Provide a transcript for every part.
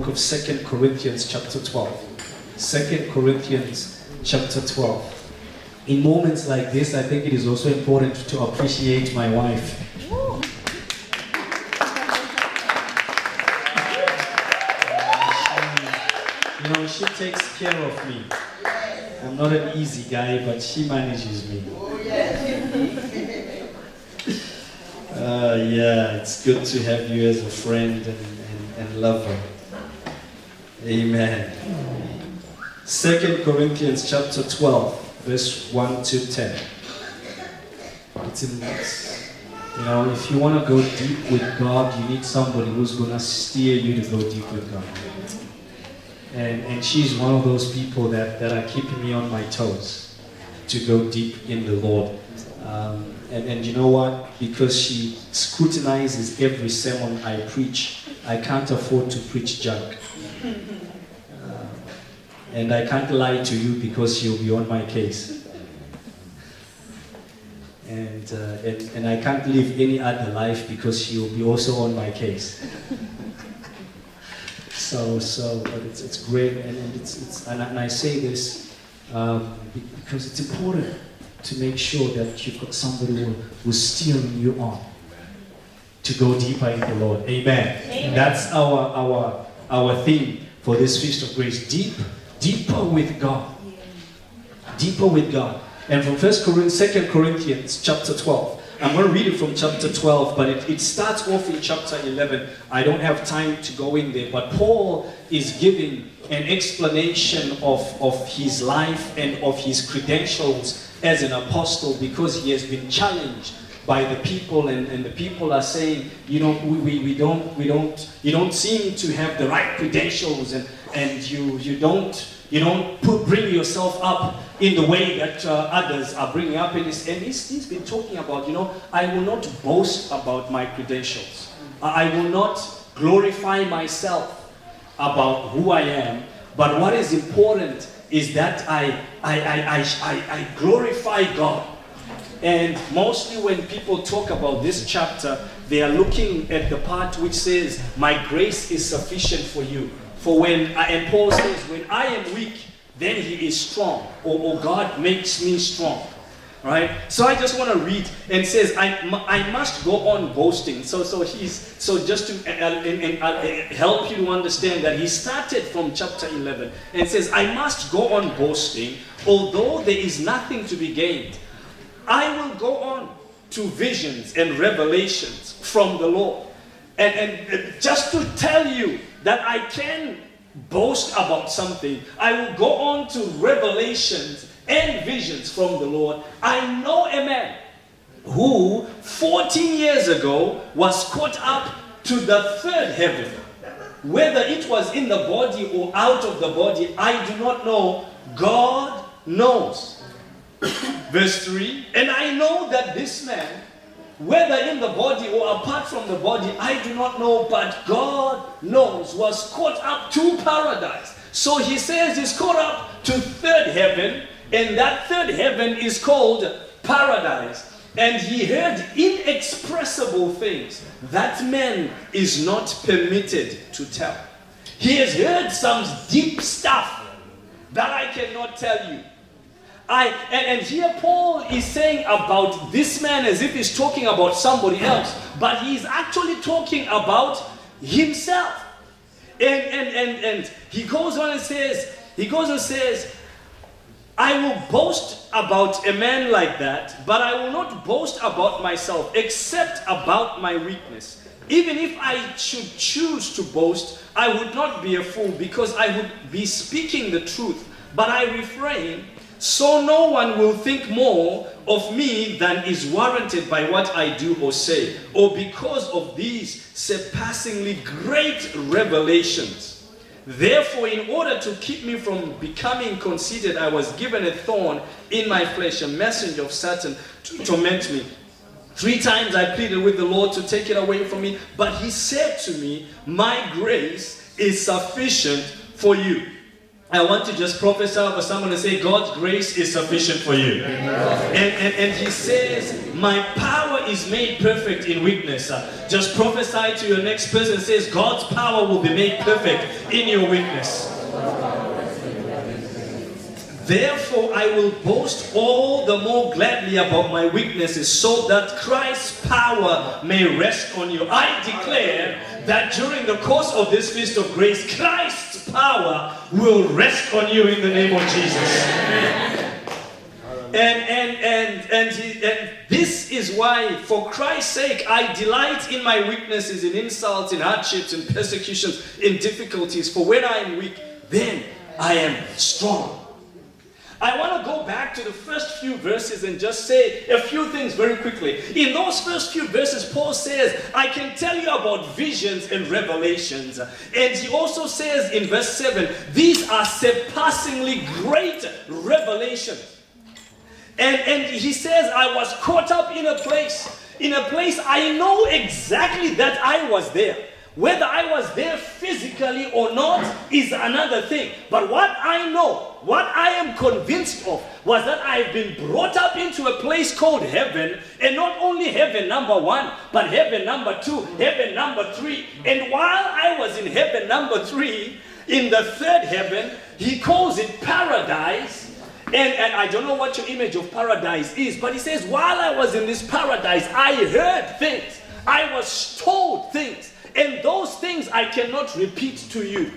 book of Second Corinthians chapter 12. Second Corinthians chapter 12. In moments like this, I think it is also important to appreciate my wife. You know, she takes care of me. I'm not an easy guy, but she manages me. Uh, yeah, it's good to have you as a friend and, and, and lover. Amen. Second Corinthians chapter 12, verse 1 to 10. It's you know, if you want to go deep with God, you need somebody who's going to steer you to go deep with God. And, and she's one of those people that, that are keeping me on my toes to go deep in the Lord. Um, and, and you know what? Because she scrutinizes every sermon I preach, I can't afford to preach junk. And I can't lie to you because she'll be on my case. And, uh, and, and I can't live any other life because she'll be also on my case. so, so, but it's, it's great, and, and, it's, it's, and, I, and I say this um, because it's important to make sure that you've got somebody who, who's steering you on to go deeper in the Lord. Amen. Amen. That's our, our, our theme for this Feast of Grace. Deep, deeper with God. Deeper with God. And from First Corinthians, Second Corinthians chapter 12. I'm going to read it from chapter 12, but it, it starts off in chapter 11. I don't have time to go in there, but Paul is giving an explanation of, of his life and of his credentials as an apostle because he has been challenged by the people and, and the people are saying you know we, we, we don't we don't you don't seem to have the right credentials and and you you don't you don't put, bring yourself up in the way that uh, others are bringing up in this. And he's, he's been talking about you know i will not boast about my credentials. I will not glorify myself about who i am. But what is important is that I, I, I, I, I, glorify God. And mostly when people talk about this chapter, they are looking at the part which says, My grace is sufficient for you. For when, and Paul says, When I am weak, then he is strong, or, or God makes me strong. Right? So I just want to read and says I, I must go on boasting. So so he's so just to uh, uh, and, uh, help you to understand that he started from chapter 11 and says I must go on boasting although there is nothing to be gained. I will go on to visions and revelations from the Lord. And, and just to tell you that I can boast about something, I will go on to revelations and visions from the Lord. I know a man who 14 years ago was caught up to the third heaven. Whether it was in the body or out of the body, I do not know. God knows. Verse 3 And I know that this man, whether in the body or apart from the body, I do not know, but God knows, was caught up to paradise. So he says he's caught up to third heaven and that third heaven is called paradise. And he heard inexpressible things that man is not permitted to tell. He has heard some deep stuff that I cannot tell you. I, and, and here Paul is saying about this man as if he's talking about somebody else, but he's actually talking about himself. And, and, and, and he goes on and says, he goes and says, I will boast about a man like that, but I will not boast about myself except about my weakness. Even if I should choose to boast, I would not be a fool because I would be speaking the truth. But I refrain, so no one will think more of me than is warranted by what I do or say, or because of these surpassingly great revelations. Therefore, in order to keep me from becoming conceited, I was given a thorn in my flesh, a messenger of Satan to torment me. Three times I pleaded with the Lord to take it away from me, but he said to me, My grace is sufficient for you. I want to just prophesy over someone and say, God's grace is sufficient for you. And, and, and He says, My power is made perfect in weakness. Uh, just prophesy to your next person and says, God's power will be made perfect in your weakness. Therefore, I will boast all the more gladly about my weaknesses, so that Christ's power may rest on you. I declare that during the course of this feast of grace, Power will rest on you in the name of Jesus. And and and and, he, and this is why, for Christ's sake, I delight in my weaknesses, in insults, in hardships, in persecutions, in difficulties. For when I am weak, then I am strong. I want to go back to the first few verses and just say a few things very quickly. In those first few verses, Paul says, I can tell you about visions and revelations. And he also says in verse 7, these are surpassingly great revelations. And, and he says, I was caught up in a place, in a place I know exactly that I was there. Whether I was there physically or not is another thing. But what I know, what I am convinced of, was that I've been brought up into a place called heaven, and not only heaven number one, but heaven number two, heaven number three. And while I was in heaven number three, in the third heaven, he calls it paradise. And, and I don't know what your image of paradise is, but he says, while I was in this paradise, I heard things. I was told things. And those things I cannot repeat to you.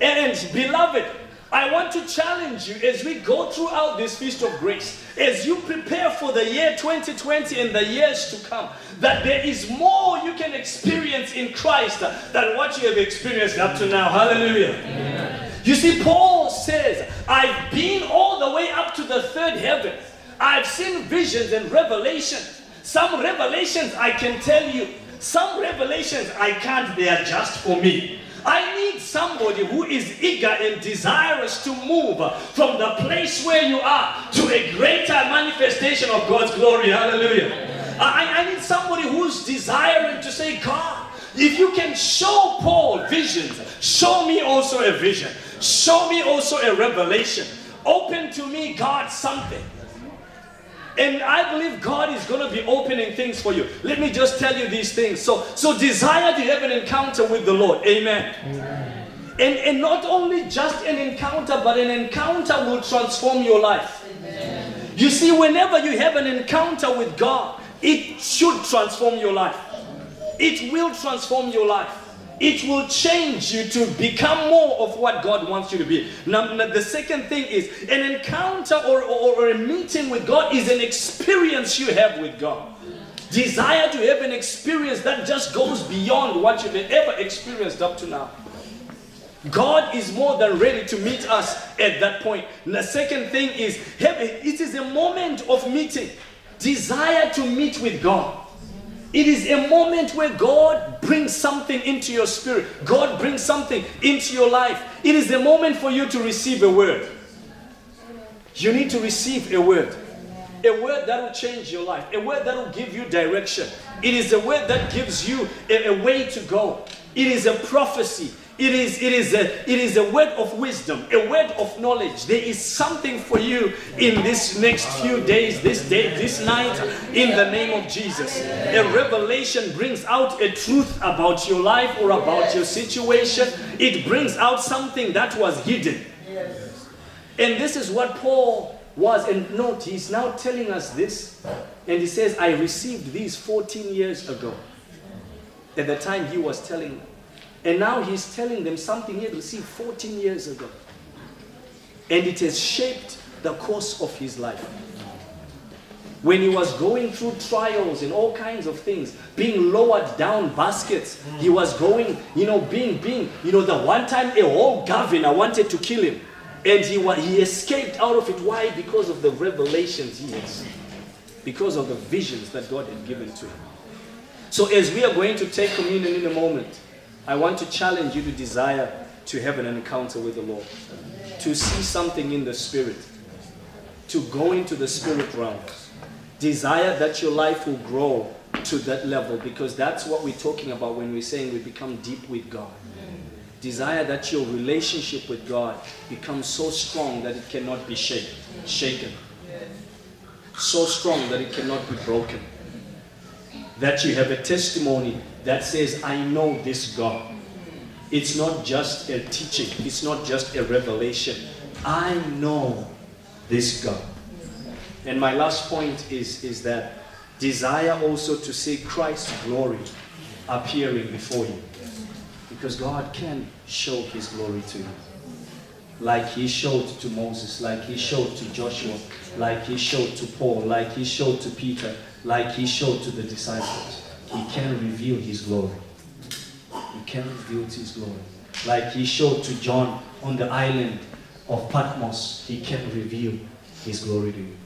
And beloved, I want to challenge you as we go throughout this Feast of Grace, as you prepare for the year 2020 and the years to come, that there is more you can experience in Christ than what you have experienced up to now. Hallelujah. Amen. You see, Paul says, I've been all the way up to the third heaven. I've seen visions and revelations. Some revelations I can tell you some revelations I can't, they are just for me. I need somebody who is eager and desirous to move from the place where you are to a greater manifestation of God's glory. Hallelujah. I, I need somebody who's desiring to say, God, if you can show Paul visions, show me also a vision. Show me also a revelation. Open to me, God, something. And I believe God is going to be opening things for you. Let me just tell you these things. So, so desire to have an encounter with the Lord. Amen. Amen. And, and not only just an encounter, but an encounter will transform your life. Amen. You see, whenever you have an encounter with God, it should transform your life. It will transform your life it will change you to become more of what God wants you to be. Now, the second thing is an encounter or, or, or, a meeting with God is an experience you have with God. Desire to have an experience that just goes beyond what you've ever experienced up to now. God is more than ready to meet us at that point. The second thing is it is a moment of meeting. Desire to meet with God. It is a moment where God brings something into your spirit. God brings something into your life. It is a moment for you to receive a word. You need to receive a word. A word that will change your life. A word that will give you direction. It is a word that gives you a, a way to go. It is a prophecy. It is, it, is a, it is a word of wisdom, a word of knowledge. There is something for you in this next few days, this day, this night, in the name of Jesus. A revelation brings out a truth about your life or about your situation. It brings out something that was hidden. And this is what Paul was. And note, he's now telling us this. And he says, I received these 14 years ago. At the time he was telling. And now he's telling them something he had received 14 years ago. And it has shaped the course of his life. When he was going through trials and all kinds of things, being lowered down baskets, he was going, you know, being, being, you know, the one time a whole governor wanted to kill him. And he, he escaped out of it. Why? Because of the revelations he had Because of the visions that God had given to him. So as we are going to take communion in a moment, I want to challenge you to desire to have an encounter with the Lord, to see something in the Spirit, to go into the Spirit realm. Desire that your life will grow to that level because that's what we're talking about when we're saying we become deep with God. Desire that your relationship with God becomes so strong that it cannot be shaken. Shaken. So strong that it cannot be broken. That you have a testimony that says, I know this God. It's not just a teaching, it's not just a revelation. I know this God. And my last point is, is that desire also to see Christ's glory appearing before you. Because God can show his glory to you. Like he showed to Moses, like he showed to Joshua, like he showed to Paul, like he showed to Peter, like he showed to the disciples. He can reveal his glory. He can reveal his glory. Like he showed to John on the island of Patmos, he can reveal his glory to you.